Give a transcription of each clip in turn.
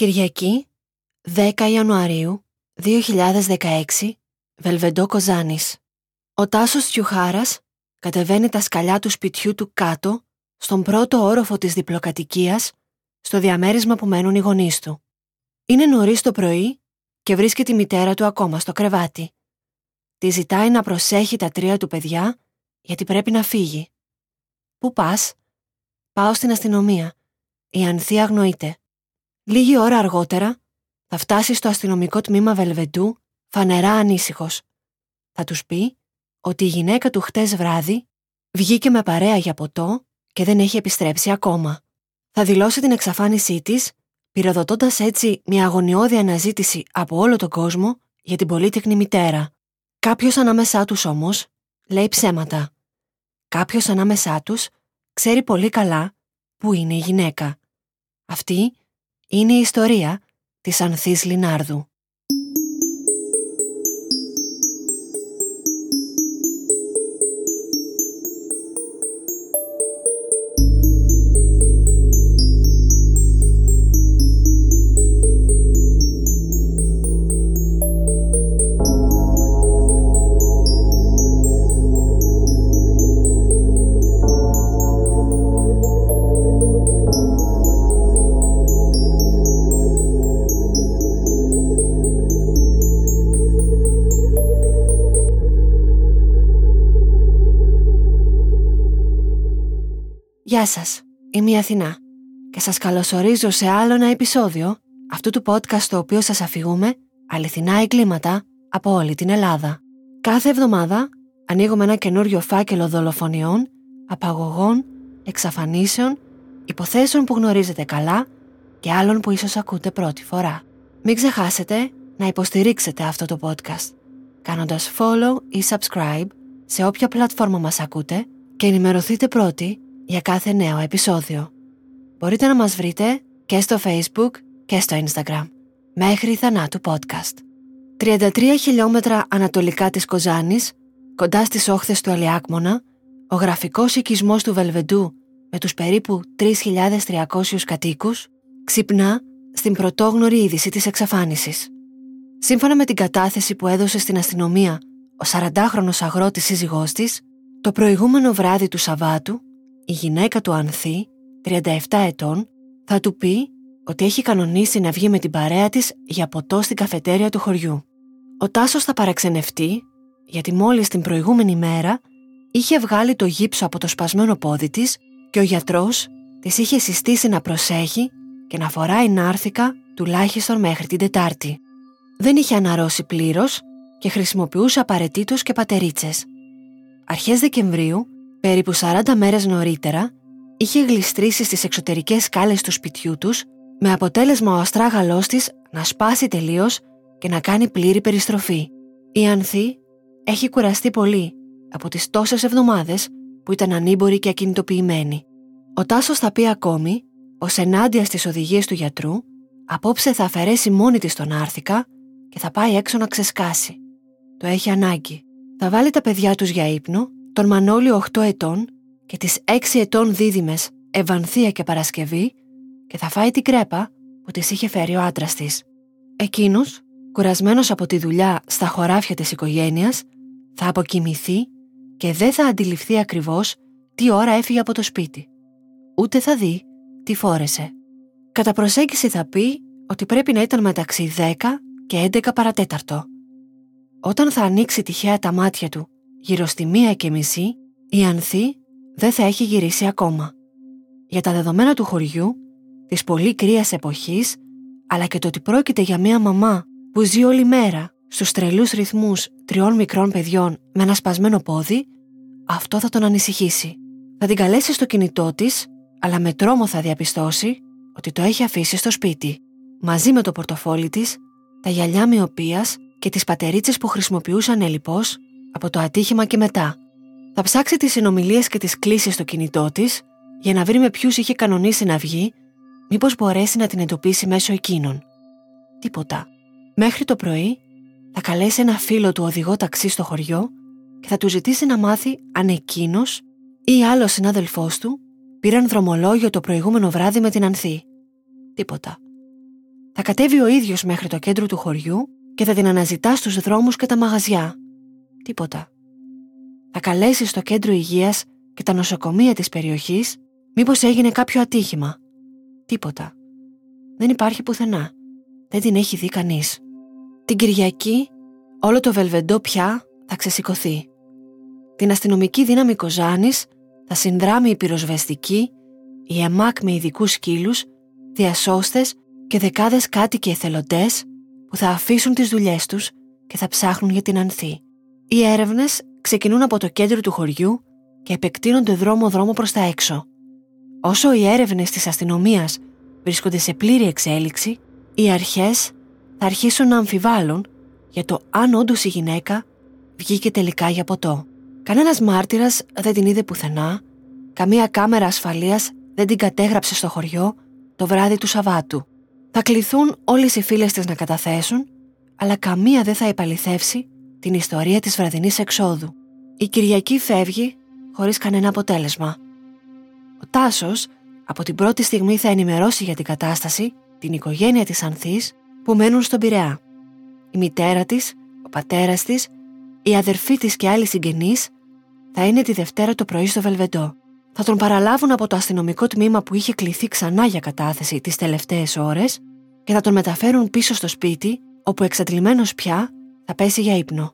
Κυριακή, 10 Ιανουαρίου 2016, Βελβεντό Κοζάνης. Ο Τάσος Τσιουχάρας κατεβαίνει τα σκαλιά του σπιτιού του κάτω, στον πρώτο όροφο της διπλοκατοικίας, στο διαμέρισμα που μένουν οι γονείς του. Είναι νωρίς το πρωί και βρίσκει τη μητέρα του ακόμα στο κρεβάτι. Τη ζητάει να προσέχει τα τρία του παιδιά, γιατί πρέπει να φύγει. Πού πας; Πάω στην αστυνομία. Η Ανθή αγνοείται. Λίγη ώρα αργότερα θα φτάσει στο αστυνομικό τμήμα Βελβεντού φανερά ανήσυχος. Θα τους πει ότι η γυναίκα του χτες βράδυ βγήκε με παρέα για ποτό και δεν έχει επιστρέψει ακόμα. Θα δηλώσει την εξαφάνισή της, πυροδοτώντας έτσι μια αγωνιώδη αναζήτηση από όλο τον κόσμο για την πολύτεκνη μητέρα. Κάποιος ανάμεσά τους όμως λέει ψέματα. Κάποιος ανάμεσά τους ξέρει πολύ καλά που είναι η γυναίκα. Αυτή είναι η ιστορία της Ανθής Λινάρδου. Γεια σας, είμαι η Αθηνά και σας καλωσορίζω σε άλλο ένα επεισόδιο αυτού του podcast στο οποίο σας αφηγούμε αληθινά εγκλήματα από όλη την Ελλάδα. Κάθε εβδομάδα ανοίγουμε ένα καινούριο φάκελο δολοφονιών, απαγωγών, εξαφανίσεων, υποθέσεων που γνωρίζετε καλά και άλλων που ίσως ακούτε πρώτη φορά. Μην ξεχάσετε να υποστηρίξετε αυτό το podcast κάνοντας follow ή subscribe σε όποια πλατφόρμα μας ακούτε και ενημερωθείτε πρώτοι για κάθε νέο επεισόδιο. Μπορείτε να μας βρείτε και στο Facebook και στο Instagram. Μέχρι θανάτου podcast. 33 χιλιόμετρα ανατολικά της Κοζάνης, κοντά στις όχθες του Αλιάκμονα, ο γραφικός οικισμός του Βελβεντού με τους περίπου 3.300 κατοίκους ξυπνά στην πρωτόγνωρη είδηση της εξαφάνισης. Σύμφωνα με την κατάθεση που έδωσε στην αστυνομία ο 40χρονος αγρότης σύζυγός της, το προηγούμενο βράδυ του Σαββάτου η γυναίκα του Ανθή, 37 ετών, θα του πει ότι έχει κανονίσει να βγει με την παρέα της για ποτό στην καφετέρια του χωριού. Ο Τάσος θα παραξενευτεί γιατί μόλις την προηγούμενη μέρα είχε βγάλει το γύψο από το σπασμένο πόδι της και ο γιατρός της είχε συστήσει να προσέχει και να φοράει νάρθηκα τουλάχιστον μέχρι την Τετάρτη. Δεν είχε αναρρώσει πλήρως και χρησιμοποιούσε απαραίτητο και πατερίτσες. Αρχές Δεκεμβρίου Περίπου 40 μέρες νωρίτερα, είχε γλιστρήσει στις εξωτερικές σκάλες του σπιτιού τους με αποτέλεσμα ο αστράγαλός της να σπάσει τελείως και να κάνει πλήρη περιστροφή. Η Ανθή έχει κουραστεί πολύ από τις τόσες εβδομάδες που ήταν ανήμπορη και ακινητοποιημένη. Ο Τάσος θα πει ακόμη, ως ενάντια στις οδηγίες του γιατρού, απόψε θα αφαιρέσει μόνη της τον άρθικα και θα πάει έξω να ξεσκάσει. Το έχει ανάγκη. Θα βάλει τα παιδιά τους για ύπνο τον Μανώλη 8 ετών και τις 6 ετών δίδυμες Ευανθία και Παρασκευή και θα φάει την κρέπα που της είχε φέρει ο άντρας της. Εκείνος, κουρασμένος από τη δουλειά στα χωράφια της οικογένειας, θα αποκοιμηθεί και δεν θα αντιληφθεί ακριβώς τι ώρα έφυγε από το σπίτι. Ούτε θα δει τι φόρεσε. Κατά προσέγγιση θα πει ότι πρέπει να ήταν μεταξύ 10 και 11 παρατέταρτο. Όταν θα ανοίξει τυχαία τα μάτια του γύρω στη μία και μισή, η Ανθή δεν θα έχει γυρίσει ακόμα. Για τα δεδομένα του χωριού, της πολύ κρύας εποχής, αλλά και το ότι πρόκειται για μία μαμά που ζει όλη μέρα στους τρελούς ρυθμούς τριών μικρών παιδιών με ένα σπασμένο πόδι, αυτό θα τον ανησυχήσει. Θα την καλέσει στο κινητό της, αλλά με τρόμο θα διαπιστώσει ότι το έχει αφήσει στο σπίτι, μαζί με το πορτοφόλι της, τα γυαλιά μοιοπίας και τις πατερίτσες που χρησιμοποιούσαν ελλιπώς από το ατύχημα και μετά. Θα ψάξει τις συνομιλίες και τις κλήσεις στο κινητό της για να βρει με ποιους είχε κανονίσει να βγει, μήπως μπορέσει να την εντοπίσει μέσω εκείνων. Τίποτα. Μέχρι το πρωί θα καλέσει ένα φίλο του οδηγό ταξί στο χωριό και θα του ζητήσει να μάθει αν εκείνος ή άλλος συνάδελφός του πήραν δρομολόγιο το προηγούμενο βράδυ με την Ανθή. Τίποτα. Θα Θα κατέβει ο ίδιος μέχρι το κέντρο του χωριού και θα την αναζητά στους δρόμους και τα μαγαζιά. Τίποτα. Θα καλέσει στο κέντρο υγείας και τα νοσοκομεία της περιοχής μήπως έγινε κάποιο ατύχημα. Τίποτα. Δεν υπάρχει πουθενά. Δεν την έχει δει κανείς. Την Κυριακή όλο το βελβεντό πια θα ξεσηκωθεί. Την αστυνομική δύναμη Κοζάνης θα συνδράμει η πυροσβεστική, η ΕΜΑΚ με ειδικούς σκύλους, διασώστες και δεκάδες κάτοικοι εθελοντές που θα αφήσουν τις δουλειές τους και θα ψάχνουν για την Ανθή. Οι έρευνες ξεκινούν από το κέντρο του χωριού και επεκτείνονται δρόμο-δρόμο προς τα έξω. Όσο οι έρευνες της αστυνομίας βρίσκονται σε πλήρη εξέλιξη, οι αρχές θα αρχίσουν να αμφιβάλλουν για το αν όντως η γυναίκα βγήκε τελικά για ποτό. Κανένας μάρτυρας δεν την είδε πουθενά, καμία κάμερα ασφαλείας δεν την κατέγραψε στο χωριό το βράδυ του Σαββάτου. Θα κληθούν όλες οι φίλες της να καταθέσουν, αλλά καμία δεν θα επαληθεύσει την ιστορία της βραδινής εξόδου. Η Κυριακή φεύγει χωρίς κανένα αποτέλεσμα. Ο Τάσος από την πρώτη στιγμή θα ενημερώσει για την κατάσταση την οικογένεια της Ανθής που μένουν στον Πειραιά. Η μητέρα της, ο πατέρας της, η αδερφή της και άλλοι συγγενείς θα είναι τη Δευτέρα το πρωί στο Βελβεντό. Θα τον παραλάβουν από το αστυνομικό τμήμα που είχε κληθεί ξανά για κατάθεση τις τελευταίες ώρες και θα τον μεταφέρουν πίσω στο σπίτι όπου εξαντλημένος πια θα πέσει για ύπνο.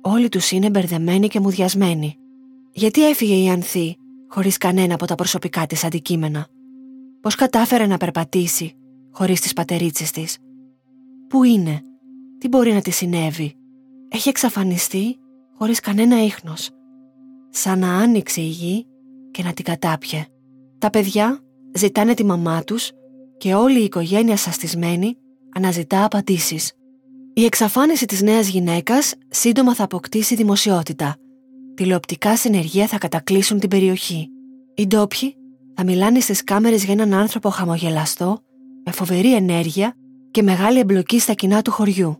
Όλοι τους είναι μπερδεμένοι και μουδιασμένοι. Γιατί έφυγε η Ανθή χωρίς κανένα από τα προσωπικά της αντικείμενα; Πώς κατάφερε να περπατήσει χωρίς τις πατερίτσες της; Πού είναι, τι μπορεί να τη συνέβη; Έχει εξαφανιστεί χωρίς κανένα ίχνος. Σαν να άνοιξε η γη και να την κατάπιε. Τα παιδιά ζητάνε τη μαμά τους και όλη η οικογένεια σαστισμένη αναζητά απαντήσεις. Η εξαφάνιση της νέας γυναίκας σύντομα θα αποκτήσει δημοσιότητα. Τηλεοπτικά συνεργεία θα κατακλείσουν την περιοχή. Οι ντόπιοι θα μιλάνε στις κάμερες για έναν άνθρωπο χαμογελαστό, με φοβερή ενέργεια και μεγάλη εμπλοκή στα κοινά του χωριού.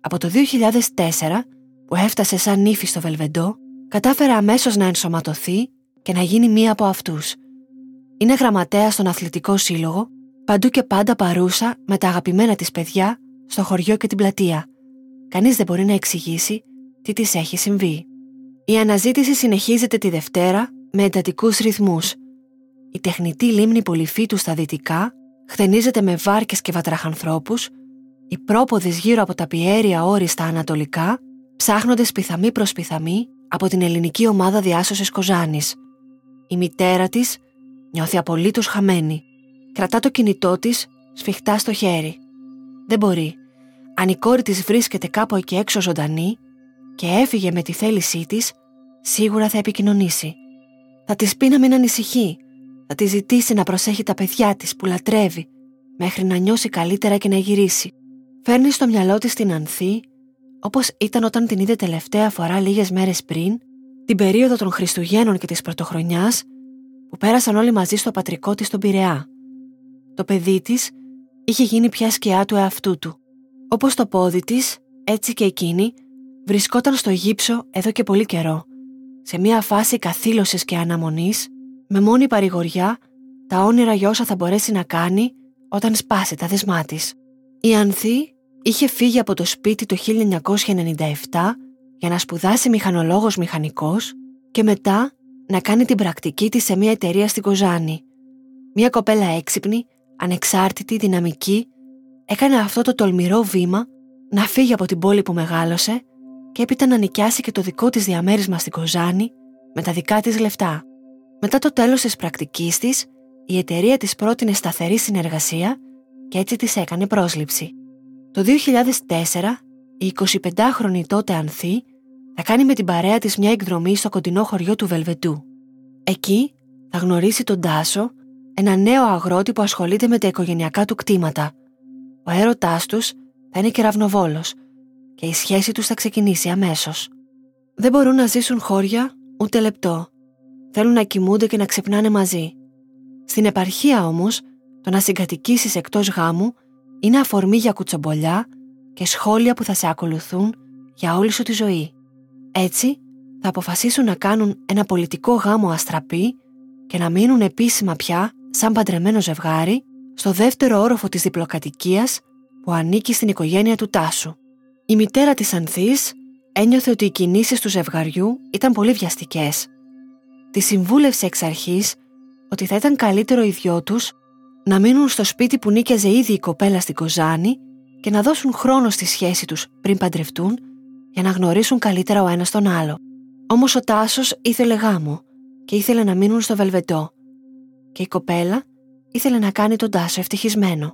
Από το 2004, που έφτασε σαν νύφη στο Βελβεντό, κατάφερε αμέσως να ενσωματωθεί και να γίνει μία από αυτούς. Είναι γραμματέα στον αθλητικό σύλλογο, παντού και πάντα παρούσα με τα αγαπημένα της παιδιά στο χωριό και την πλατεία. Κανείς δεν μπορεί να εξηγήσει τι της έχει συμβεί. Η αναζήτηση συνεχίζεται τη Δευτέρα με εντατικούς ρυθμούς. Η τεχνητή λίμνη Πολυφίτου στα δυτικά χθενίζεται με βάρκες και βατραχανθρώπους, οι πρόποδες γύρω από τα πιέρια όρη στα ανατολικά ψάχνονται σπιθαμή προς πιθαμή από την ελληνική ομάδα διάσωσης Κοζάνης. Η μητέρα της νιώθει απολύτως χαμένη. Κρατά το κινητό της σφιχτά στο χέρι. Δεν μπορεί. Αν η κόρη της βρίσκεται κάπου εκεί έξω ζωντανή και έφυγε με τη θέλησή της, σίγουρα θα επικοινωνήσει. Θα της πει να μην ανησυχεί. Θα της ζητήσει να προσέχει τα παιδιά της που λατρεύει μέχρι να νιώσει καλύτερα και να γυρίσει. Φέρνει στο μυαλό της την Ανθή όπως ήταν όταν την είδε τελευταία φορά λίγες μέρες πριν, την περίοδο των Χριστουγέννων και της Πρωτοχρονιάς που πέρασαν όλοι μαζί στο πατρικό της στον Πειραιά. Το παιδί της είχε γίνει πια σκιά του εαυτού του. Όπως το πόδι της, έτσι και εκείνη, βρισκόταν στο γύψο εδώ και πολύ καιρό, σε μια φάση καθήλωσης και αναμονής, με μόνη παρηγοριά τα όνειρα για όσα θα μπορέσει να κάνει όταν σπάσει τα δεσμά της. Η Ανθή είχε φύγει από το σπίτι το 1997 για να σπουδάσει μηχανολόγος μηχανικός και μετά να κάνει την πρακτική της σε μια εταιρεία στην Κοζάνη. Μια κοπέλα έξυπνη, ανεξάρτητη, δυναμική, έκανε αυτό το τολμηρό βήμα να φύγει από την πόλη που μεγάλωσε και έπειτα να νοικιάσει και το δικό της διαμέρισμα στην Κοζάνη με τα δικά της λεφτά. Μετά το τέλος της πρακτικής της, η εταιρεία της πρότεινε σταθερή συνεργασία και έτσι της έκανε πρόσληψη. Το 2004, η 25χρονη τότε Ανθή θα κάνει με την παρέα της μια εκδρομή στο κοντινό χωριό του Βελβετού. Εκεί θα γνωρίσει τον Τάσο, ένα νέο αγρότη που ασχολείται με τα οικογενειακά του κτήματα. Ο έρωτάς τους θα είναι κεραυνοβόλος και η σχέση τους θα ξεκινήσει αμέσως. Δεν μπορούν να ζήσουν χώρια ούτε λεπτό. Θέλουν να κοιμούνται και να ξυπνάνε μαζί. Στην επαρχία όμως, το να συγκατοικήσεις εκτός γάμου είναι αφορμή για κουτσομπολιά και σχόλια που θα σε ακολουθούν για όλη σου τη ζωή. Έτσι, θα αποφασίσουν να κάνουν ένα πολιτικό γάμο αστραπή και να μείνουν επίσημα πια σαν παντρεμένο ζευγάρι στο δεύτερο όροφο της διπλοκατοικίας που ανήκει στην οικογένεια του Τάσου. Η μητέρα της Ανθής ένιωθε ότι οι κινήσεις του ζευγαριού ήταν πολύ βιαστικές. Τη συμβούλευσε εξ αρχής ότι θα ήταν καλύτερο οι δυο τους να μείνουν στο σπίτι που νίκιαζε ήδη η κοπέλα στην Κοζάνη και να δώσουν χρόνο στη σχέση τους πριν παντρευτούν για να γνωρίσουν καλύτερα ο ένας τον άλλο. Όμως ο Τάσος ήθελε γάμο και ήθελε να μείνουν στο Βελβετό και η κοπέλα ήθελε να κάνει τον Τάσο ευτυχισμένο.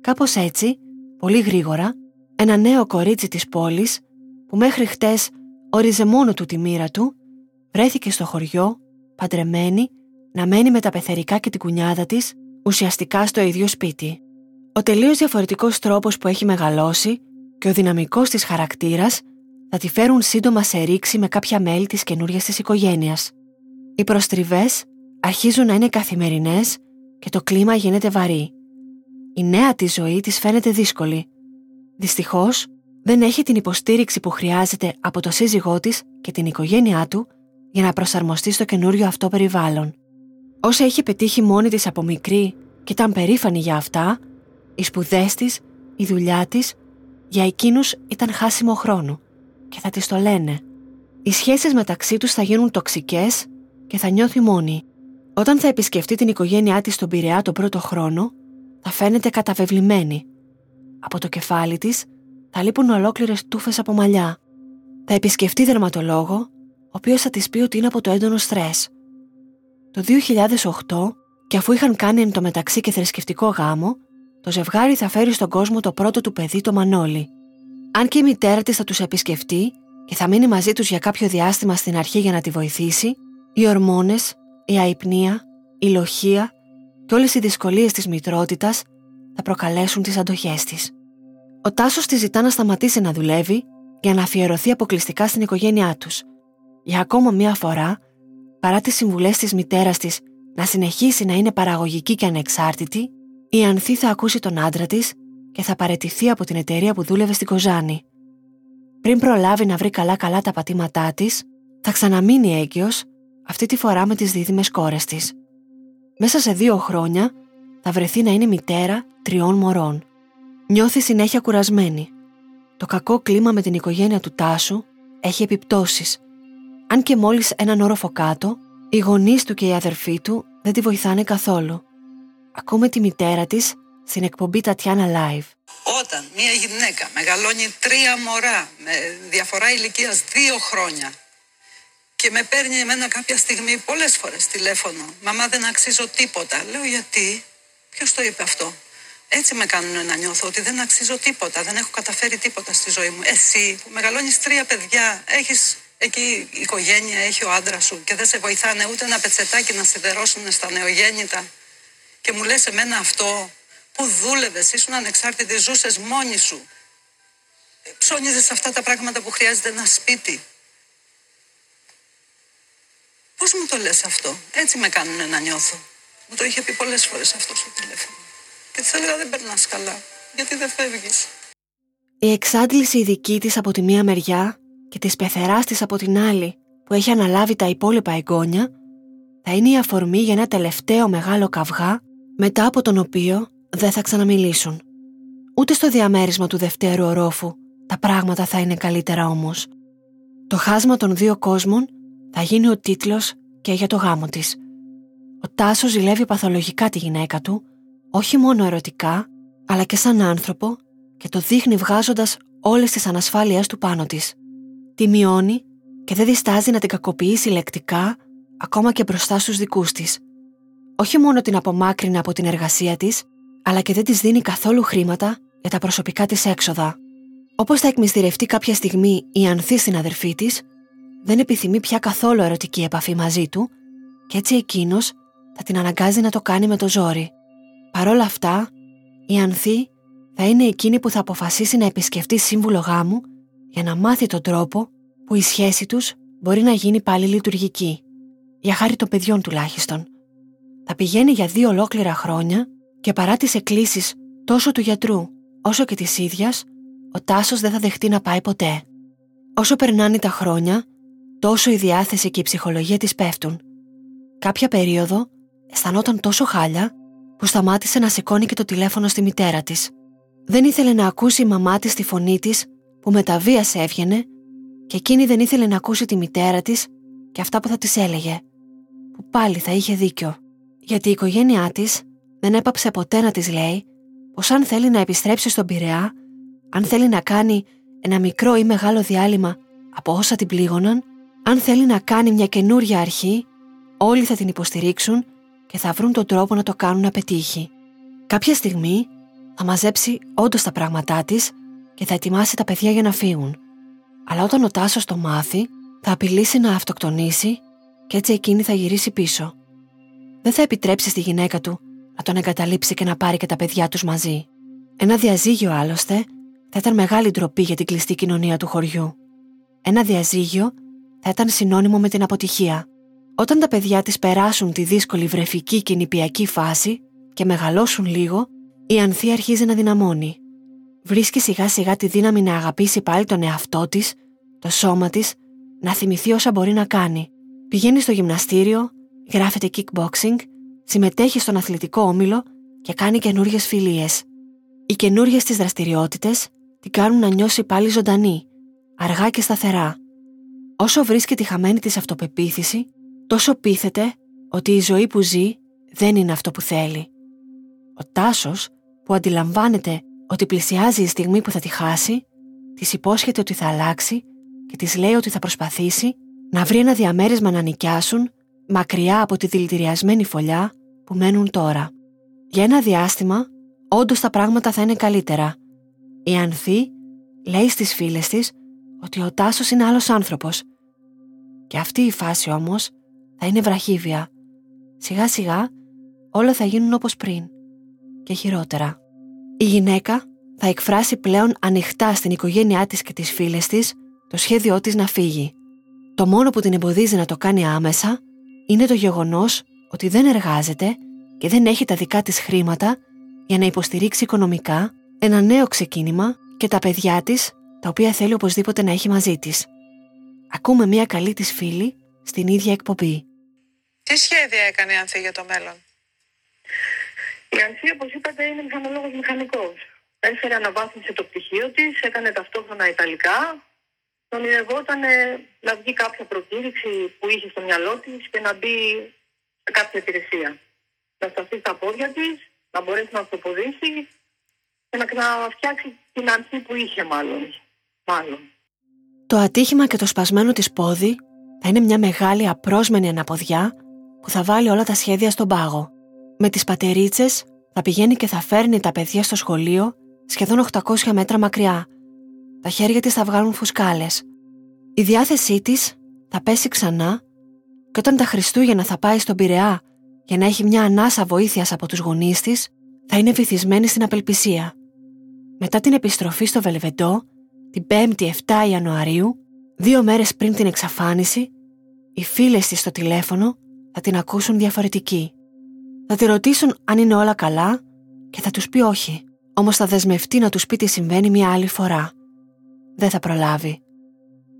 Κάπως έτσι, πολύ γρήγορα, ένα νέο κορίτσι της πόλης που μέχρι χτες όριζε μόνο του τη μοίρα του, βρέθηκε στο χωριό, παντρεμένη, να μένει με τα πεθερικά και την κουνιάδα της, ουσιαστικά στο ίδιο σπίτι. Ο τελείως διαφορετικός τρόπος που έχει μεγαλώσει και ο δυναμικός της χαρακτήρας θα τη φέρουν σύντομα σε ρήξη με κάποια μέλη της καινούργια της οικογένειας. Οι προστριβές αρχίζουν να είναι καθημερινές και το κλίμα γίνεται βαρύ. Η νέα της ζωή της φαίνεται δύσκολη. Δυστυχώς, δεν έχει την υποστήριξη που χρειάζεται από το σύζυγό της και την οικογένειά του για να προσαρμοστεί στο καινούριο αυτό περιβάλλον. Όσα είχε πετύχει μόνη της από μικρή και ήταν περήφανη για αυτά, οι σπουδές της, η δουλειά της, για εκείνους ήταν χάσιμο χρόνο και θα της το λένε. Οι σχέσεις μεταξύ τους θα γίνουν τοξικές και θα νιώθει μόνη. Όταν θα επισκεφτεί την οικογένειά της στον Πειραιά τον πρώτο χρόνο, θα φαίνεται καταβεβλημένη. Από το κεφάλι της θα λείπουν ολόκληρες τούφες από μαλλιά. Θα επισκεφτεί δερματολόγο, ο οποίος θα της πει ότι είναι από το έντονο στρες. Το 2008, και αφού είχαν κάνει εν τω μεταξύ και θρησκευτικό γάμο, το ζευγάρι θα φέρει στον κόσμο το πρώτο του παιδί, το Μανώλη. Αν και η μητέρα της θα τους επισκεφτεί και θα μείνει μαζί τους για κάποιο διάστημα στην αρχή για να τη βοηθήσει, οι ορμόνες, η αϊπνία, η λοχεία και όλες οι δυσκολίες της μητρότητας θα προκαλέσουν τις αντοχές της. Ο Τάσος τη ζητά να σταματήσει να δουλεύει για να αφιερωθεί αποκλειστικά στην οικογένειά τους. Για ακόμα μία φορά, παρά τις συμβουλές της μητέρας της να συνεχίσει να είναι παραγωγική και ανεξάρτητη, η Ανθή θα ακούσει τον άντρα της και θα παρετηθεί από την εταιρεία που δούλευε στην Κοζάνη. Πριν προλάβει να βρει καλά-καλά τα πατήματά της, θα ξαναμείνει έγκυος, αυτή τη φορά με τις δίδυμες κόρες της. Μέσα σε δύο χρόνια θα βρεθεί να είναι μητέρα τριών μωρών. Νιώθει συνέχεια κουρασμένη. Το κακό κλίμα με την οικογένεια του Τάσου έχει επιπτώσεις. Αν και μόλις έναν όροφο κάτω, οι γονείς του και οι αδερφοί του δεν τη βοηθάνε καθόλου. Ακούμε τη μητέρα της στην εκπομπή Τατιάνα Live. Όταν μια γυναίκα μεγαλώνει τρία μωρά με διαφορά ηλικίας δύο χρόνια και με παίρνει εμένα κάποια στιγμή πολλές φορές τηλέφωνο «Μαμά δεν αξίζω τίποτα». Λέω «Γιατί» Ποιος το είπε αυτό; Έτσι με κάνουν να νιώθω ότι δεν αξίζω τίποτα, δεν έχω καταφέρει τίποτα στη ζωή μου. Εσύ που μεγαλώνεις τρία παιδιά, έχεις εκεί η οικογένεια, έχει ο άντρας σου και δεν σε βοηθάνε ούτε ένα πετσετάκι να σιδερώσουν στα νεογέννητα και μου λες εμένα αυτό που δούλευες, ήσουν ανεξάρτητη, ζούσες μόνη σου. Ψώνιζες αυτά τα πράγματα που χρειάζεται ένα σπίτι. Πώς μου το λες αυτό, έτσι με κάνουν να νιώθω. Μου το είχε πει πολλές φορές αυτό στο τηλέφωνο. Και της έλεγα δεν περνάς καλά, γιατί δεν φεύγεις. Η εξάντληση δική της από τη μία μεριά και της πεθεράς της από την άλλη που έχει αναλάβει τα υπόλοιπα εγγόνια θα είναι η αφορμή για ένα τελευταίο μεγάλο καυγά μετά από τον οποίο δεν θα ξαναμιλήσουν. Ούτε στο διαμέρισμα του δευτέρου ορόφου τα πράγματα θα είναι καλύτερα όμως. Το χάσμα των δύο κόσμων θα γίνει ο τίτλος και για το γάμο της. Ο Τάσος ζηλεύει παθολογικά τη γυναίκα του, όχι μόνο ερωτικά, αλλά και σαν άνθρωπο και το δείχνει βγάζοντας όλες τις ανασφάλειές του πάνω της. Τη μειώνει και δεν διστάζει να την κακοποιήσει λεκτικά ακόμα και μπροστά στους δικούς της όχι μόνο την απομάκρυνε από την εργασία της, αλλά και δεν της δίνει καθόλου χρήματα για τα προσωπικά της έξοδα. Όπως θα εκμυστηρευτεί κάποια στιγμή η Ανθή στην αδερφή της, δεν επιθυμεί πια καθόλου ερωτική επαφή μαζί του, και έτσι εκείνος θα την αναγκάζει να το κάνει με το ζόρι. Παρ' όλα αυτά, η Ανθή θα είναι εκείνη που θα αποφασίσει να επισκεφτεί σύμβουλο γάμου για να μάθει τον τρόπο που η σχέση τους μπορεί να γίνει πάλι λειτουργική. Για χάρη των παιδιών τουλάχιστον θα πηγαίνει για δύο ολόκληρα χρόνια και παρά τις εκκλήσεις τόσο του γιατρού όσο και της ίδιας, ο Τάσος δεν θα δεχτεί να πάει ποτέ. Όσο περνάνε τα χρόνια, τόσο η διάθεση και η ψυχολογία της πέφτουν. Κάποια περίοδο αισθανόταν τόσο χάλια που σταμάτησε να σηκώνει και το τηλέφωνο στη μητέρα της. Δεν ήθελε να ακούσει η μαμά της τη φωνή της που με τα βίας έβγαινε και εκείνη δεν ήθελε να ακούσει τη μητέρα της και αυτά που θα της έλεγε, που πάλι θα είχε δίκιο. Γιατί η οικογένειά της δεν έπαψε ποτέ να της λέει πως αν θέλει να επιστρέψει στον Πειραιά, αν θέλει να κάνει ένα μικρό ή μεγάλο διάλειμμα από όσα την πλήγωναν, αν θέλει να κάνει μια καινούρια αρχή, όλοι θα την υποστηρίξουν και θα βρουν τον τρόπο να το κάνουν να πετύχει. Κάποια στιγμή θα μαζέψει όντως τα πράγματά της και θα ετοιμάσει τα παιδιά για να φύγουν. Αλλά όταν ο Τάσος το μάθει, θα απειλήσει να αυτοκτονήσει και έτσι εκείνη θα γυρίσει πίσω. Δεν θα επιτρέψει στη γυναίκα του να τον εγκαταλείψει και να πάρει και τα παιδιά τους μαζί. Ένα διαζύγιο άλλωστε θα ήταν μεγάλη ντροπή για την κλειστή κοινωνία του χωριού. Ένα διαζύγιο θα ήταν συνώνυμο με την αποτυχία. Όταν τα παιδιά της περάσουν τη δύσκολη βρεφική και νηπιακή φάση και μεγαλώσουν λίγο, η Ανθή αρχίζει να δυναμώνει. Βρίσκει σιγά σιγά τη δύναμη να αγαπήσει πάλι τον εαυτό της, το σώμα της, να θυμηθεί όσα μπορεί να κάνει. Πηγαίνει στο γυμναστήριο, γράφεται kickboxing, συμμετέχει στον αθλητικό όμιλο και κάνει καινούριες φιλίες. Οι καινούριες της δραστηριότητες την κάνουν να νιώσει πάλι ζωντανή, αργά και σταθερά. Όσο βρίσκει τη χαμένη της αυτοπεποίθηση, τόσο πείθεται ότι η ζωή που ζει δεν είναι αυτό που θέλει. Ο Τάσος, που αντιλαμβάνεται ότι πλησιάζει η στιγμή που θα τη χάσει, της υπόσχεται ότι θα αλλάξει και της λέει ότι θα προσπαθήσει να βρει ένα διαμέρισμα να νοικιάσουν μακριά από τη δηλητηριασμένη φωλιά που μένουν τώρα. Για ένα διάστημα, όντως τα πράγματα θα είναι καλύτερα. Η Ανθή λέει στις φίλες της ότι ο Τάσος είναι άλλος άνθρωπος. Και αυτή η φάση όμως θα είναι βραχύβια. Σιγά σιγά όλα θα γίνουν όπως πριν και χειρότερα. Η γυναίκα θα εκφράσει πλέον ανοιχτά στην οικογένειά της και τις φίλες της το σχέδιό της να φύγει. Το μόνο που την εμποδίζει να το κάνει άμεσα είναι το γεγονός ότι δεν εργάζεται και δεν έχει τα δικά της χρήματα για να υποστηρίξει οικονομικά ένα νέο ξεκίνημα και τα παιδιά της τα οποία θέλει οπωσδήποτε να έχει μαζί της. Ακούμε μια καλή της φίλη στην ίδια εκπομπή. Τι σχέδια έκανε η Ανθή για το μέλλον; Η Ανθή, όπως είπατε, είναι μηχανολόγος μηχανικός. Έφερε αναβάθμιση το πτυχίο της, έκανε ταυτόχρονα Ιταλικά. Ονειρευόταν να βγει κάποια προκήρυξη που είχε στο μυαλό της και να μπει σε κάποια υπηρεσία. Να σταθεί στα πόδια της, να μπορέσει να αυτοποδήσει και να ξαναφτιάξει την Ανθή που είχε μάλλον. μάλλον. Το ατύχημα και το σπασμένο της πόδι θα είναι μια μεγάλη απρόσμενη αναποδιά που θα βάλει όλα τα σχέδια στον πάγο. Με τις πατερίτσες θα πηγαίνει και θα φέρνει τα παιδιά στο σχολείο σχεδόν 800 μέτρα μακριά. Τα χέρια της θα βγάλουν φουσκάλες. Η διάθεσή της θα πέσει ξανά και όταν τα Χριστούγεννα θα πάει στον Πειραιά για να έχει μια ανάσα βοήθειας από τους γονείς της, θα είναι βυθισμένη στην απελπισία. Μετά την επιστροφή στο Βελβεντό, την 5η 7 Ιανουαρίου, δύο μέρες πριν την εξαφάνιση, οι φίλες της στο τηλέφωνο θα την ακούσουν διαφορετική. Θα τη ρωτήσουν αν είναι όλα καλά και θα τους πει όχι. Όμως θα δεσμευτεί να τους πει τι συμβαίνει μια άλλη φορά. Δεν θα προλάβει.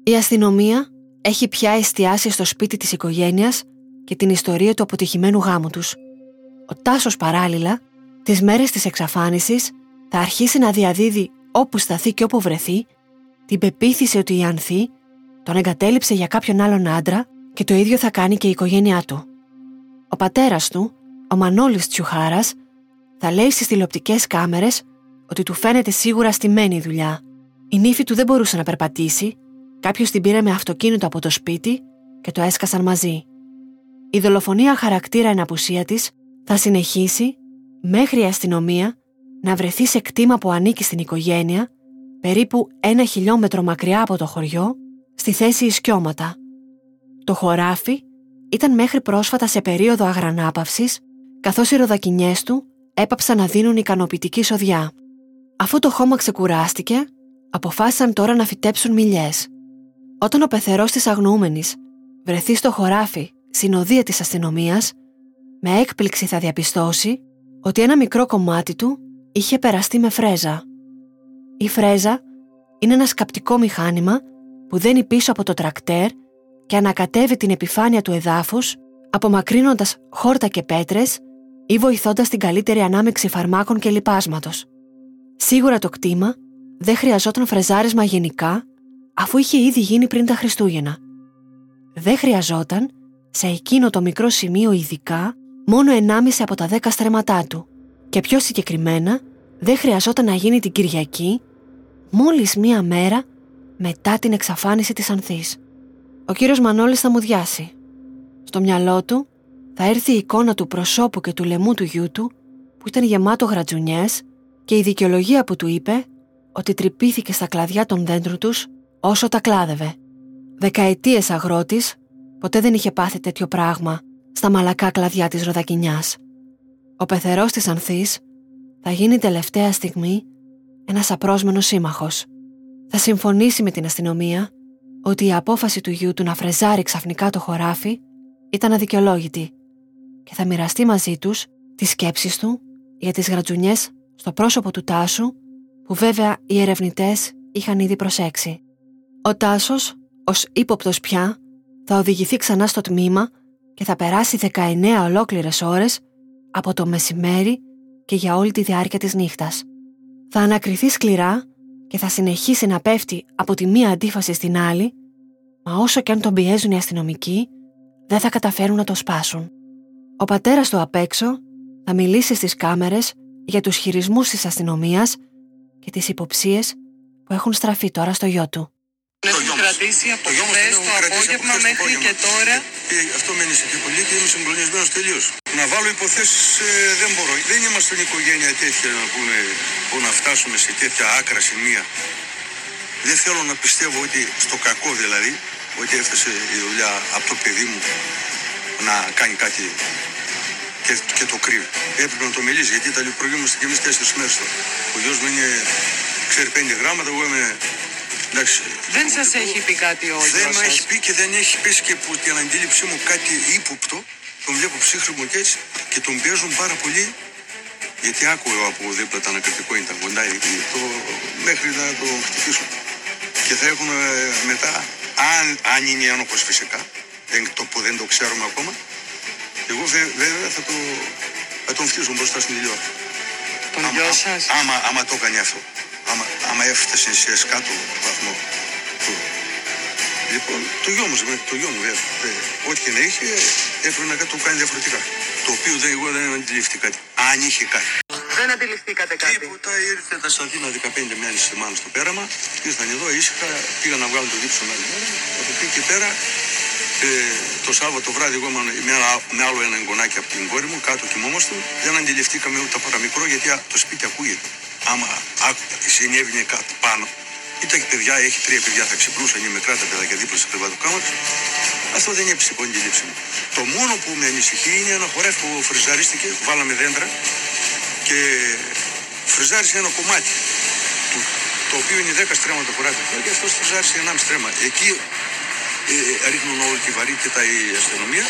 Η αστυνομία έχει πια εστιάσει στο σπίτι της οικογένειας και την ιστορία του αποτυχημένου γάμου τους. Ο Τάσος παράλληλα, τις μέρες της εξαφάνισης, θα αρχίσει να διαδίδει όπου σταθεί και όπου βρεθεί την πεποίθηση ότι η Ανθή τον εγκατέλειψε για κάποιον άλλον άντρα και το ίδιο θα κάνει και η οικογένειά του. Ο πατέρας του, ο Μανώλης Τσιουχάρας, θα λέει στις τηλεοπτικές κάμερες ότι του φαίνεται σίγουρα στημένη η δουλειά. Η νύφη του δεν μπορούσε να περπατήσει, κάποιος την πήρε με αυτοκίνητο από το σπίτι και το έσκασαν μαζί. Η δολοφονία χαρακτήρα εν απουσία της θα συνεχίσει μέχρι η αστυνομία να βρεθεί σε κτήμα που ανήκει στην οικογένεια, περίπου ένα χιλιόμετρο μακριά από το χωριό, στη θέση Ισκιώματα. Το χωράφι ήταν μέχρι πρόσφατα σε περίοδο αγρανάπαυσης, καθώς οι ροδακινιές του έπαψαν να δίνουν ικανοποιητική σοδιά. Αφού το χώμα ξεκουράστηκε, αποφάσισαν τώρα να φυτέψουν μιλιές. Όταν ο πεθερός της αγνοούμενης βρεθεί στο χωράφι συνοδεία της αστυνομίας, με έκπληξη θα διαπιστώσει ότι ένα μικρό κομμάτι του είχε περαστεί με φρέζα. Η φρέζα είναι ένα σκαπτικό μηχάνημα που δένει πίσω από το τρακτέρ και ανακατεύει την επιφάνεια του εδάφους, απομακρύνοντας χόρτα και πέτρες ή βοηθώντας την καλύτερη ανάμειξη φαρμάκων και λιπάσματος. Σίγουρα το κτήμα δεν χρειαζόταν φρεζάρισμα γενικά, αφού είχε ήδη γίνει πριν τα Χριστούγεννα. Δεν χρειαζόταν, σε εκείνο το μικρό σημείο ειδικά, μόνο 1,5 από τα 10 στρέμματά του. Και πιο συγκεκριμένα, δεν χρειαζόταν να γίνει την Κυριακή, μόλις μία μέρα μετά την εξαφάνιση της Ανθής. Ο κύριος Μανώλης θα μου διάσει. Στο μυαλό του θα έρθει η εικόνα του προσώπου και του λαιμού του γιού του που ήταν γεμάτο γρατζουνιές και η δικαιολογία που του είπε ότι τρυπήθηκε στα κλαδιά των δέντρων τους όσο τα κλάδευε. Δεκαετίες αγρότης ποτέ δεν είχε πάθει τέτοιο πράγμα στα μαλακά κλαδιά της Ροδακινιάς. Ο πεθερός της Ανθής θα γίνει τελευταία στιγμή ένας απρόσμενος σύμμαχος. Θα συμφωνήσει με την αστυνομία ότι η απόφαση του γιού του να φρεζάρει ξαφνικά το χωράφι ήταν αδικαιολόγητη και θα μοιραστεί μαζί τους τις σκέψεις του για τις γρατζουνιές στο πρόσωπο του Τάσου που βέβαια οι ερευνητές είχαν ήδη προσέξει. Ο Τάσος, ως ύποπτος πια, θα οδηγηθεί ξανά στο τμήμα και θα περάσει 19 ολόκληρες ώρες από το μεσημέρι και για όλη τη διάρκεια της νύχτας. Θα ανακριθεί σκληρά και θα συνεχίσει να πέφτει από τη μία αντίφαση στην άλλη, μα όσο και αν τον πιέζουν οι αστυνομικοί, δεν θα καταφέρουν να το σπάσουν. Ο πατέρας του απ' έξω θα μιλήσει στις κάμερες για τους χειρισμούς της αστυνομίας και τις υποψίες που έχουν στραφεί τώρα στο γιο του. Έχουν κρατήσει από χθες το απόγευμα μέχρι και τώρα. αυτό με ανησυχεί πολύ και είμαι συγκλονισμένος τελείως. Να βάλω υποθέσεις ε, δεν μπορώ. Δεν είμαστε στην οικογένεια τέτοια να πούμε που να φτάσουμε σε τέτοια άκρα σημεία. Δεν θέλω να πιστεύω ότι στο κακό δηλαδή, ότι έφτασε η δουλειά από το παιδί μου να κάνει κάτι και, και το κρύβει. Έπρεπε να το μιλήσει γιατί τα λιπρογιούμαστε και εμεί τέσσερις μέρες τώρα. Ο γιος μου είναι, ξέρει πέντε γράμματα, εγώ είμαι Εντάξει, δεν σας έχει πει κάτι ο Δεν μου έχει πει και δεν έχει πεις και που την αντίληψή μου κάτι ύποπτο. Τον βλέπω ψύχρημο και έτσι και τον πιέζουν πάρα πολύ. Γιατί άκουγα από δίπλα τα ανακριτικό είναι τα κοντά το, μέχρι να το χτυπήσουν. Και θα έχουν μετά, αν, αν είναι ένοχο φυσικά, δεν, το, που δεν το ξέρουμε ακόμα, εγώ βέβαια θα, το, θα τον φτύσουν μπροστά στην τηλεόραση. Τον γιο σας. Άμα, άμα το έκανε αυτό άμα, άμα έφτασε σε σκάτω βαθμό του. Λοιπόν, το γιο μου, το γιο μου, ό,τι και να είχε, έπρεπε να το κάνει διαφορετικά. Το οποίο δεν, εγώ δεν αντιληφθήκα κάτι. Αν είχε κάτι. Δεν αντιληφθήκατε κάτι. Τίποτα, ήρθε τα Σαθήνα 15 μέρε μάλλον στο πέραμα. Ήρθαν εδώ, ήσυχα, πήγαν να βγάλουν το δίψο άλλη μέρα. Από εκεί και πέρα, ε, το Σάββατο βράδυ, εγώ με, με άλλο ένα εγγονάκι από την κόρη μου, κάτω κοιμόμαστε. Δεν αντιληφθήκαμε ούτε παραμικρό γιατί το σπίτι ακούγεται άμα συνέβαινε κάτι πάνω. Ήταν και παιδιά, έχει τρία παιδιά, θα ξυπνούσαν οι μικρά τα παιδάκια δίπλα στο κρεβατοκάμα Αυτό δεν έπεισε πολύ τη λήψη μου. Το μόνο που με ανησυχεί είναι ένα χορεύει που φριζαρίστηκε, βάλαμε δέντρα και φριζάρισε ένα κομμάτι του, το οποίο είναι 10 στρέμματα χωράφι και αυτός φριζάρισε 1,5 στρέμμα. Εκεί ε, ε, ρίχνουν όλη τη βαρύτητα η αστυνομία.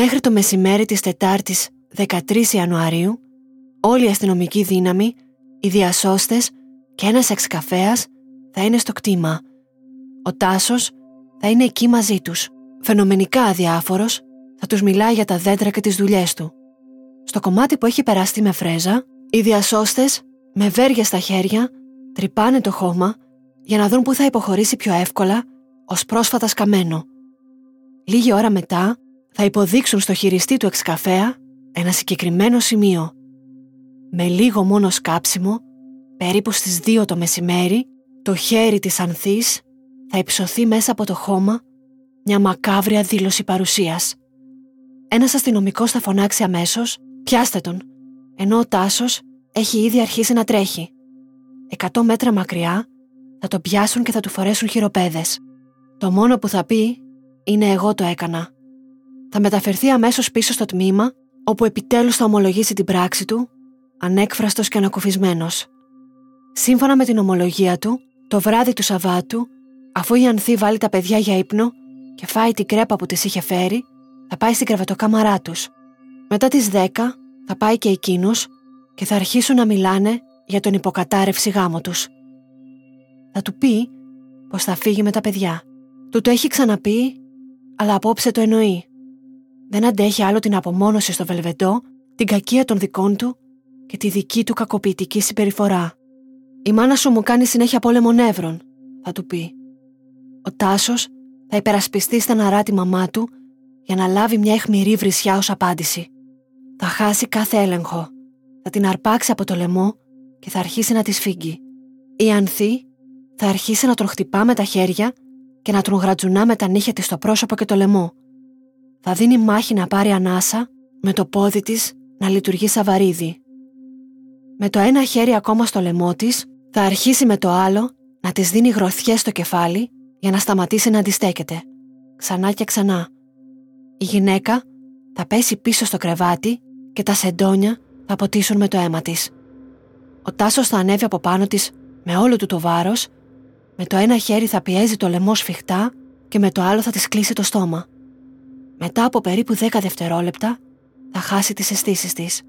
Μέχρι το μεσημέρι της Τετάρτης 13 Ιανουαρίου, όλη η αστυνομική δύναμη οι διασώστες και ένας εξκαφέας θα είναι στο κτήμα. Ο Τάσος θα είναι εκεί μαζί τους. Φαινομενικά αδιάφορος, θα τους μιλάει για τα δέντρα και τις δουλειές του. Στο κομμάτι που έχει περαστεί με φρέζα, οι διασώστες, με βέργια στα χέρια, τρυπάνε το χώμα για να δουν που θα υποχωρήσει πιο εύκολα ως πρόσφατα σκαμμένο. Λίγη ώρα μετά θα υποδείξουν στο χειριστή του εξκαφέα ένα συγκεκριμένο σημείο με λίγο μόνο σκάψιμο, περίπου στις δύο το μεσημέρι, το χέρι της Ανθής θα υψωθεί μέσα από το χώμα μια μακάβρια δήλωση παρουσίας. Ένας αστυνομικός θα φωνάξει αμέσως «Πιάστε τον», ενώ ο Τάσος έχει ήδη αρχίσει να τρέχει. Εκατό μέτρα μακριά θα το πιάσουν και θα του φορέσουν χειροπέδες. Το μόνο που θα πει είναι «Εγώ το έκανα». Θα μεταφερθεί αμέσως πίσω στο τμήμα όπου επιτέλους θα ομολογήσει την πράξη του ανέκφραστος και ανακουφισμένος. Σύμφωνα με την ομολογία του, το βράδυ του Σαββάτου, αφού η Ανθή βάλει τα παιδιά για ύπνο και φάει την κρέπα που της είχε φέρει, θα πάει στην κρεβατοκάμαρά τους. Μετά τις 10 θα πάει και εκείνος και θα αρχίσουν να μιλάνε για τον υποκατάρρευση γάμο τους. Θα του πει πως θα φύγει με τα παιδιά. Του το έχει ξαναπεί, αλλά απόψε το εννοεί. Δεν αντέχει άλλο την απομόνωση στο Βελβεντό την κακία των δικών του και τη δική του κακοποιητική συμπεριφορά. Η μάνα σου μου κάνει συνέχεια πόλεμο νεύρων, θα του πει. Ο Τάσος θα υπερασπιστεί στεναρά τη μαμά του για να λάβει μια αιχμηρή βρισιά ως απάντηση. Θα χάσει κάθε έλεγχο, θα την αρπάξει από το λαιμό και θα αρχίσει να τη σφίγγει. Η Ανθή θα αρχίσει να τον χτυπά με τα χέρια και να τον γρατζουνά με τα νύχια της στο πρόσωπο και το λαιμό. Θα δίνει μάχη να πάρει ανάσα με το πόδι της να λειτουργεί σαν βαρύδι. Με το ένα χέρι ακόμα στο λαιμό της θα αρχίσει με το άλλο να της δίνει γροθιές στο κεφάλι για να σταματήσει να αντιστέκεται. Ξανά και ξανά. Η γυναίκα θα πέσει πίσω στο κρεβάτι και τα σεντόνια θα ποτίσουν με το αίμα της. Ο Τάσος θα ανέβει από πάνω της με όλο του το βάρος, με το ένα χέρι θα πιέζει το λαιμό σφιχτά και με το άλλο θα της κλείσει το στόμα. Μετά από περίπου 10 δευτερόλεπτα θα χάσει τις αισθήσεις της.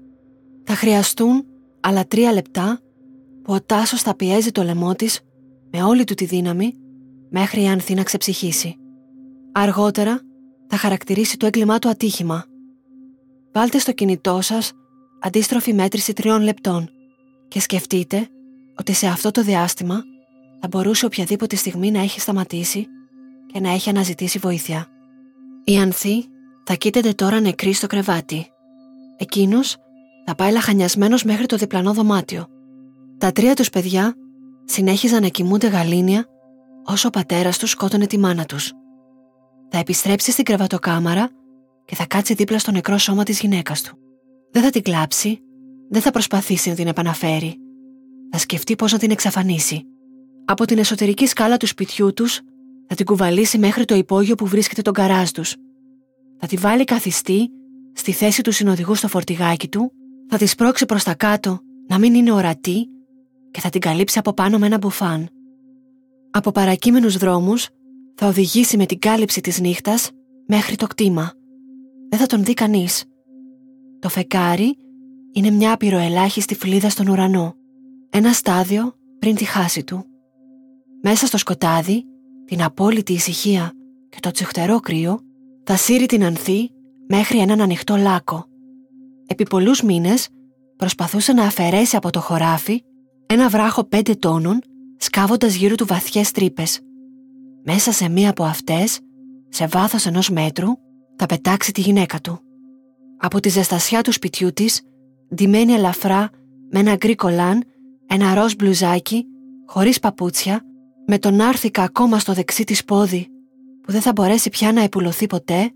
Θα χρειαστούν άλλα τρία λεπτά που ο Τάσος θα πιέζει το λαιμό της με όλη του τη δύναμη μέχρι η Ανθή να ξεψυχήσει. Αργότερα θα χαρακτηρίσει το έγκλημά του ατύχημα. Βάλτε στο κινητό σας αντίστροφη μέτρηση τριών λεπτών και σκεφτείτε ότι σε αυτό το διάστημα θα μπορούσε οποιαδήποτε στιγμή να έχει σταματήσει και να έχει αναζητήσει βοήθεια. Η Ανθή θα κοίταται τώρα νεκρή στο κρεβάτι. Εκείνος θα πάει λαχανιασμένος μέχρι το διπλανό δωμάτιο. Τα τρία τους παιδιά συνέχιζαν να κοιμούνται γαλήνια όσο ο πατέρας τους σκότωνε τη μάνα τους. Θα επιστρέψει στην κρεβατοκάμαρα και θα κάτσει δίπλα στο νεκρό σώμα της γυναίκας του. Δεν θα την κλάψει, δεν θα προσπαθήσει να την επαναφέρει. Θα σκεφτεί πώς να την εξαφανίσει. Από την εσωτερική σκάλα του σπιτιού τους θα την κουβαλήσει μέχρι το υπόγειο που βρίσκεται τον καράζ τους. Θα τη βάλει καθιστή στη θέση του συνοδηγού στο φορτηγάκι του, θα τη σπρώξει προς τα κάτω να μην είναι ορατή και θα την καλύψει από πάνω με ένα μπουφάν. Από παρακείμενους δρόμους θα οδηγήσει με την κάλυψη της νύχτας μέχρι το κτήμα. Δεν θα τον δει κανείς. Το φεκάρι είναι μια απειροελάχιστη φλίδα στον ουρανό. Ένα στάδιο πριν τη χάση του. Μέσα στο σκοτάδι, την απόλυτη ησυχία και το τσιχτερό κρύο θα σύρει την ανθή μέχρι έναν ανοιχτό λάκκο. Επί πολλούς μήνες προσπαθούσε να αφαιρέσει από το χωράφι ένα βράχο πέντε τόνων σκάβοντας γύρω του βαθιές τρύπες. Μέσα σε μία από αυτές, σε βάθος ενός μέτρου, θα πετάξει τη γυναίκα του. Από τη ζεστασιά του σπιτιού της, ντυμένη ελαφρά με ένα γκρι κολάν, ένα ροζ μπλουζάκι, χωρίς παπούτσια, με τον άρθικα ακόμα στο δεξί της πόδι, που δεν θα μπορέσει πια να επουλωθεί ποτέ,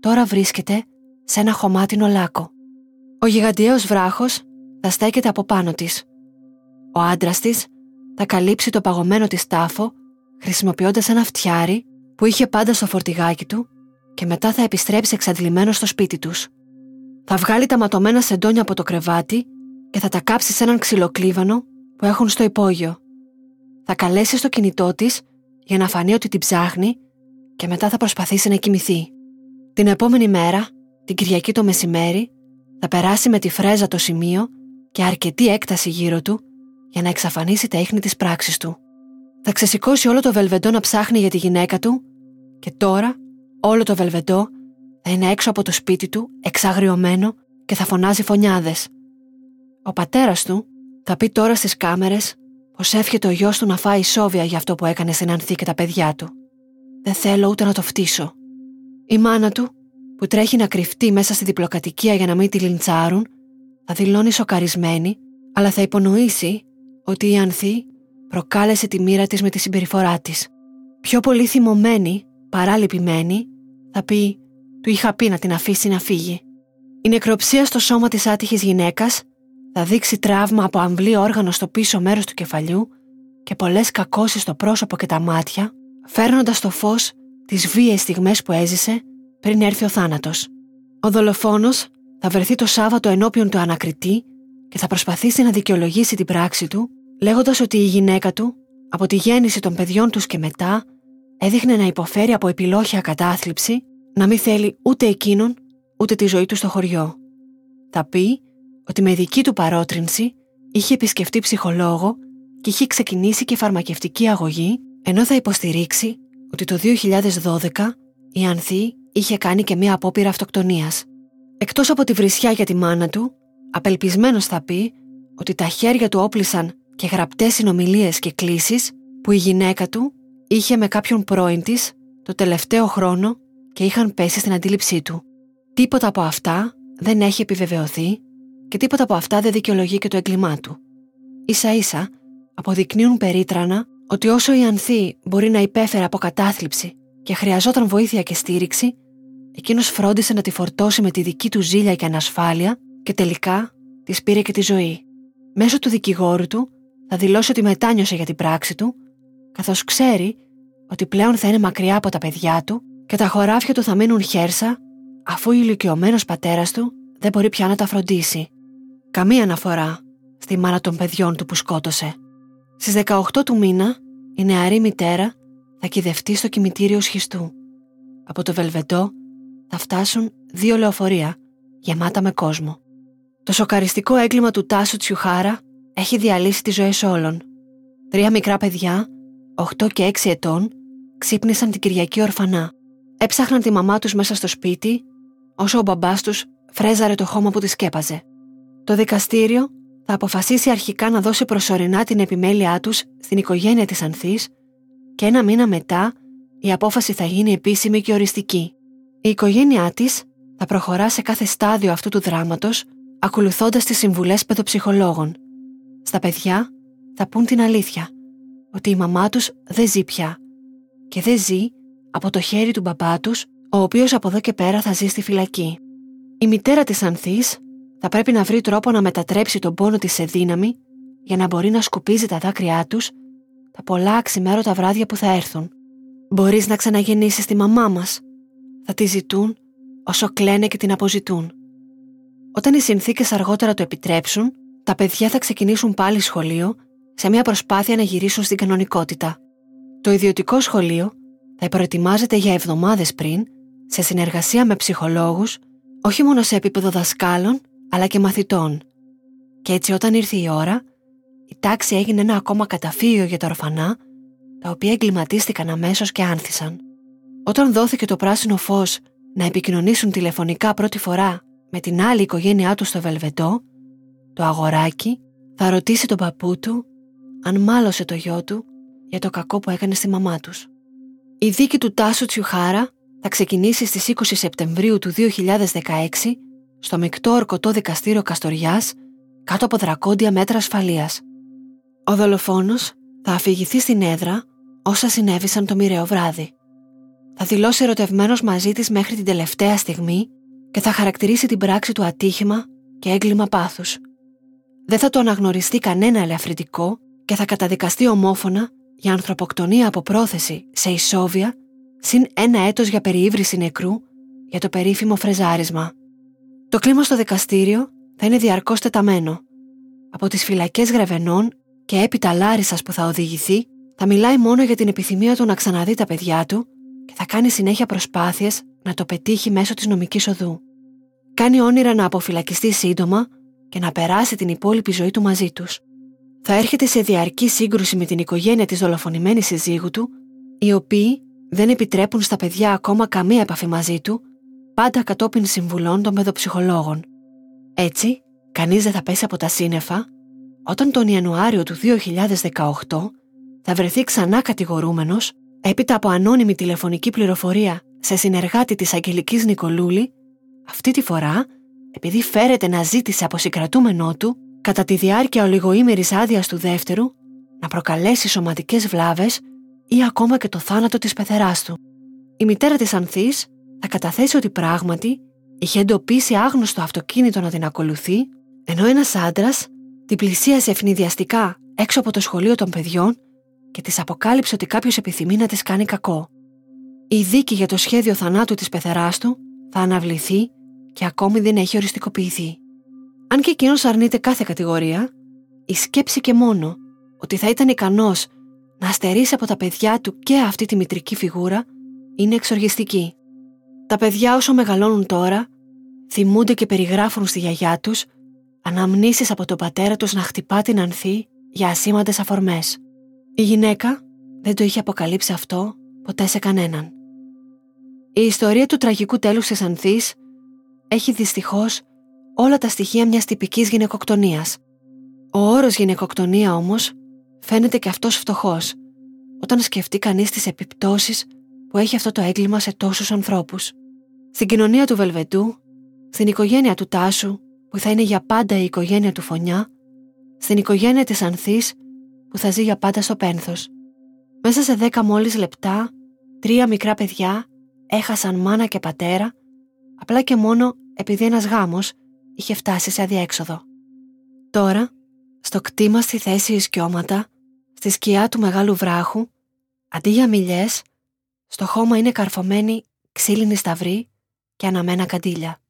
τώρα βρίσκεται σε ένα χωμάτινο λάκκο. Ο γιγαντιαίος βράχος θα στέκεται από πάνω της. Ο άντρας της θα καλύψει το παγωμένο της τάφο χρησιμοποιώντας ένα φτιάρι που είχε πάντα στο φορτηγάκι του και μετά θα επιστρέψει εξαντλημένο στο σπίτι τους. Θα βγάλει τα ματωμένα σεντόνια από το κρεβάτι και θα τα κάψει σε έναν ξυλοκλίβανο που έχουν στο υπόγειο. Θα καλέσει στο κινητό της για να φανεί ότι την ψάχνει και μετά θα προσπαθήσει να κοιμηθεί. Την επόμενη μέρα, την Κυριακή το μεσημέρι, θα περάσει με τη φρέζα το σημείο και αρκετή έκταση γύρω του για να εξαφανίσει τα ίχνη της πράξης του. Θα ξεσηκώσει όλο το βελβεντό να ψάχνει για τη γυναίκα του και τώρα όλο το βελβεντό θα είναι έξω από το σπίτι του, εξαγριωμένο και θα φωνάζει φωνιάδες. Ο πατέρας του θα πει τώρα στις κάμερες πως εύχεται ο γιος του να φάει σόβια για αυτό που έκανε στην Ανθή και τα παιδιά του. Δεν θέλω ούτε να το φτύσω. Η μάνα του, που τρέχει να κρυφτεί μέσα στη διπλοκατοικία για να μην τη λιντσάρουν, θα δηλώνει σοκαρισμένη, αλλά θα υπονοήσει ότι η Ανθή προκάλεσε τη μοίρα της με τη συμπεριφορά της. Πιο πολύ θυμωμένη, παρά λυπημένη, θα πει «του είχα πει να την αφήσει να φύγει». Η νεκροψία στο σώμα της άτυχης γυναίκας θα δείξει τραύμα από αμβλή όργανο στο πίσω μέρος του κεφαλιού και πολλές κακώσεις στο πρόσωπο και τα μάτια, φέρνοντας στο φως τις βίαιες στιγμές που έζησε πριν έρθει ο θάνατος. Ο δολοφόνος θα βρεθεί το Σάββατο ενώπιον του ανακριτή και θα προσπαθήσει να δικαιολογήσει την πράξη του, λέγοντας ότι η γυναίκα του, από τη γέννηση των παιδιών τους και μετά, έδειχνε να υποφέρει από επιλόχια κατάθλιψη, να μην θέλει ούτε εκείνον, ούτε τη ζωή του στο χωριό. Θα πει ότι με δική του παρότρινση είχε επισκεφτεί ψυχολόγο και είχε ξεκινήσει και φαρμακευτική αγωγή, ενώ θα υποστηρίξει ότι το 2012 η Ανθή είχε κάνει και μία απόπειρα αυτοκτονίας. Εκτός από τη βρισιά για τη μάνα του, απελπισμένος θα πει ότι τα χέρια του όπλησαν και γραπτές συνομιλίες και κλήσεις που η γυναίκα του είχε με κάποιον πρώην της το τελευταίο χρόνο και είχαν πέσει στην αντίληψή του. Τίποτα από αυτά δεν έχει επιβεβαιωθεί και τίποτα από αυτά δεν δικαιολογεί και το έγκλημά του. Ίσα ίσα αποδεικνύουν περίτρανα ότι όσο η Ανθή μπορεί να υπέφερε από κατάθλιψη και χρειαζόταν βοήθεια και στήριξη, εκείνος φρόντισε να τη φορτώσει με τη δική του ζήλια και ανασφάλεια και τελικά της πήρε και τη ζωή. Μέσω του δικηγόρου του θα δηλώσει ότι μετάνιωσε για την πράξη του, καθώς ξέρει ότι πλέον θα είναι μακριά από τα παιδιά του και τα χωράφια του θα μείνουν χέρσα αφού ο ηλικιωμένος πατέρας του δεν μπορεί πια να τα φροντίσει. Καμία αναφορά στη μάνα των παιδιών του που σκότωσε. Στις 18 του μήνα, η νεαρή μητέρα θα κυδευτεί στο κημητήριο σχιστού. Από το Βελβετό θα φτάσουν δύο λεωφορεία γεμάτα με κόσμο. Το σοκαριστικό έγκλημα του Τάσου Τσιουχάρα έχει διαλύσει τις ζωές όλων. Τρία μικρά παιδιά, 8 και 6 ετών, ξύπνησαν την Κυριακή ορφανά. Έψαχναν τη μαμά τους μέσα στο σπίτι, όσο ο μπαμπάς τους φρέζαρε το χώμα που τη σκέπαζε. Το δικαστήριο θα αποφασίσει αρχικά να δώσει προσωρινά την επιμέλειά τους στην οικογένεια της Ανθής και ένα μήνα μετά η απόφαση θα γίνει επίσημη και οριστική. Η οικογένειά της θα προχωρά σε κάθε στάδιο αυτού του δράματος ακολουθώντας τις συμβουλές παιδοψυχολόγων. Στα παιδιά θα πούν την αλήθεια, ότι η μαμά τους δεν ζει πια και δεν ζει από το χέρι του μπαμπά τους, ο οποίος από εδώ και πέρα θα ζει στη φυλακή. Η μητέρα της Ανθής θα πρέπει να βρει τρόπο να μετατρέψει τον πόνο της σε δύναμη για να μπορεί να σκουπίζει τα δάκρυά τους τα πολλά αξιμέρωτα βράδια που θα έρθουν. Μπορείς να ξαναγεννήσεις τη μαμά μας. Θα τη ζητούν όσο κλαίνε και την αποζητούν. Όταν οι συνθήκες αργότερα το επιτρέψουν, τα παιδιά θα ξεκινήσουν πάλι σχολείο σε μια προσπάθεια να γυρίσουν στην κανονικότητα. Το ιδιωτικό σχολείο θα προετοιμάζεται για εβδομάδες πριν, σε συνεργασία με ψυχολόγους, όχι μόνο σε επίπεδο δασκάλων, αλλά και μαθητών. Και έτσι όταν ήρθε η ώρα, η τάξη έγινε ένα ακόμα καταφύγιο για τα ορφανά, τα οποία εγκληματίστηκαν αμέσως και άνθησαν. Όταν δόθηκε το πράσινο φως να επικοινωνήσουν τηλεφωνικά πρώτη φορά με την άλλη οικογένειά του στο Βελβετό, το αγοράκι θα ρωτήσει τον παππού του αν μάλωσε το γιο του για το κακό που έκανε στη μαμά τους. Η δίκη του Τάσου Τσιουχάρα θα ξεκινήσει στις 20 Σεπτεμβρίου του 2016 στο μεικτό ορκωτό δικαστήριο Καστοριάς κάτω από δρακόντια μέτρα ασφαλείας. Ο δολοφόνος θα αφηγηθεί στην έδρα όσα συνέβησαν το μοιραίο βράδυ. Θα δηλώσει ερωτευμένος μαζί της μέχρι την τελευταία στιγμή και θα χαρακτηρίσει την πράξη του ατύχημα και έγκλημα πάθους. Δεν θα το αναγνωριστεί κανένα ελαφρυντικό και θα καταδικαστεί ομόφωνα για ανθρωποκτονία από πρόθεση σε ισόβια συν ένα έτος για περιήβρηση νεκρού για το περίφημο φρεζάρισμα. Το κλίμα στο δικαστήριο θα είναι διαρκώς τεταμένο. Από τις φυλακές Γρεβενών και έπειτα Λάρισας που θα οδηγηθεί θα μιλάει μόνο για την επιθυμία του να ξαναδεί τα παιδιά του και θα κάνει συνέχεια προσπάθειες να το πετύχει μέσω της νομικής οδού. Κάνει όνειρα να αποφυλακιστεί σύντομα και να περάσει την υπόλοιπη ζωή του μαζί τους. Θα έρχεται σε διαρκή σύγκρουση με την οικογένεια της δολοφονημένης συζύγου του, οι οποίοι δεν επιτρέπουν στα παιδιά ακόμα καμία επαφή μαζί του, πάντα κατόπιν συμβουλών των παιδοψυχολόγων. Έτσι, κανείς δεν θα πέσει από τα σύννεφα όταν τον Ιανουάριο του 2018 θα βρεθεί ξανά κατηγορούμενος έπειτα από ανώνυμη τηλεφωνική πληροφορία σε συνεργάτη της Αγγελικής Νικολούλη, αυτή τη φορά, επειδή φέρεται να ζήτησε από συγκρατούμενό του, κατά τη διάρκεια ολιγοήμερης άδειας του δεύτερου, να προκαλέσει σωματικές βλάβες ή ακόμα και το θάνατο της πεθεράς του. Η μητέρα της Ανθής θα καταθέσει ότι πράγματι είχε εντοπίσει άγνωστο αυτοκίνητο να την ακολουθεί, ενώ ένας άντρας την πλησίασε ευνηδιαστικά έξω από το σχολείο των παιδιών και της αποκάλυψε ότι κάποιος επιθυμεί να της κάνει κακό. Η δίκη για το σχέδιο θανάτου της πεθεράς του θα αναβληθεί και ακόμη δεν έχει οριστικοποιηθεί. Αν και εκείνος αρνείται κάθε κατηγορία, η σκέψη και μόνο ότι θα ήταν ικανός να αστερίσει από τα παιδιά του και αυτή τη μητρική φιγούρα είναι εξοργιστική. Τα παιδιά όσο μεγαλώνουν τώρα θυμούνται και περιγράφουν στη γιαγιά τους αναμνήσεις από τον πατέρα τους να χτυπά την ανθή για ασήμαντες αφορμές. Η γυναίκα δεν το είχε αποκαλύψει αυτό ποτέ σε κανέναν. Η ιστορία του τραγικού τέλους της Ανθής έχει δυστυχώς όλα τα στοιχεία μιας τυπικής γυναικοκτονίας. Ο όρος γυναικοκτονία όμως φαίνεται και αυτός φτωχός όταν σκεφτεί κανείς τις επιπτώσεις που έχει αυτό το έγκλημα σε τόσους ανθρώπους. Στην κοινωνία του Βελβετού, στην οικογένεια του Τάσου που θα είναι για πάντα η οικογένεια του Φωνιά, στην οικογένεια της Ανθής που θα ζει για πάντα στο πένθος. Μέσα σε δέκα μόλις λεπτά, τρία μικρά παιδιά έχασαν μάνα και πατέρα, απλά και μόνο επειδή ένας γάμος είχε φτάσει σε αδιέξοδο. Τώρα, στο κτήμα στη θέση Ισκιώματα, στη σκιά του μεγάλου βράχου, αντί για μιλιές, στο χώμα είναι καρφωμένοι ξύλινοι σταυροί και αναμένα καντήλια.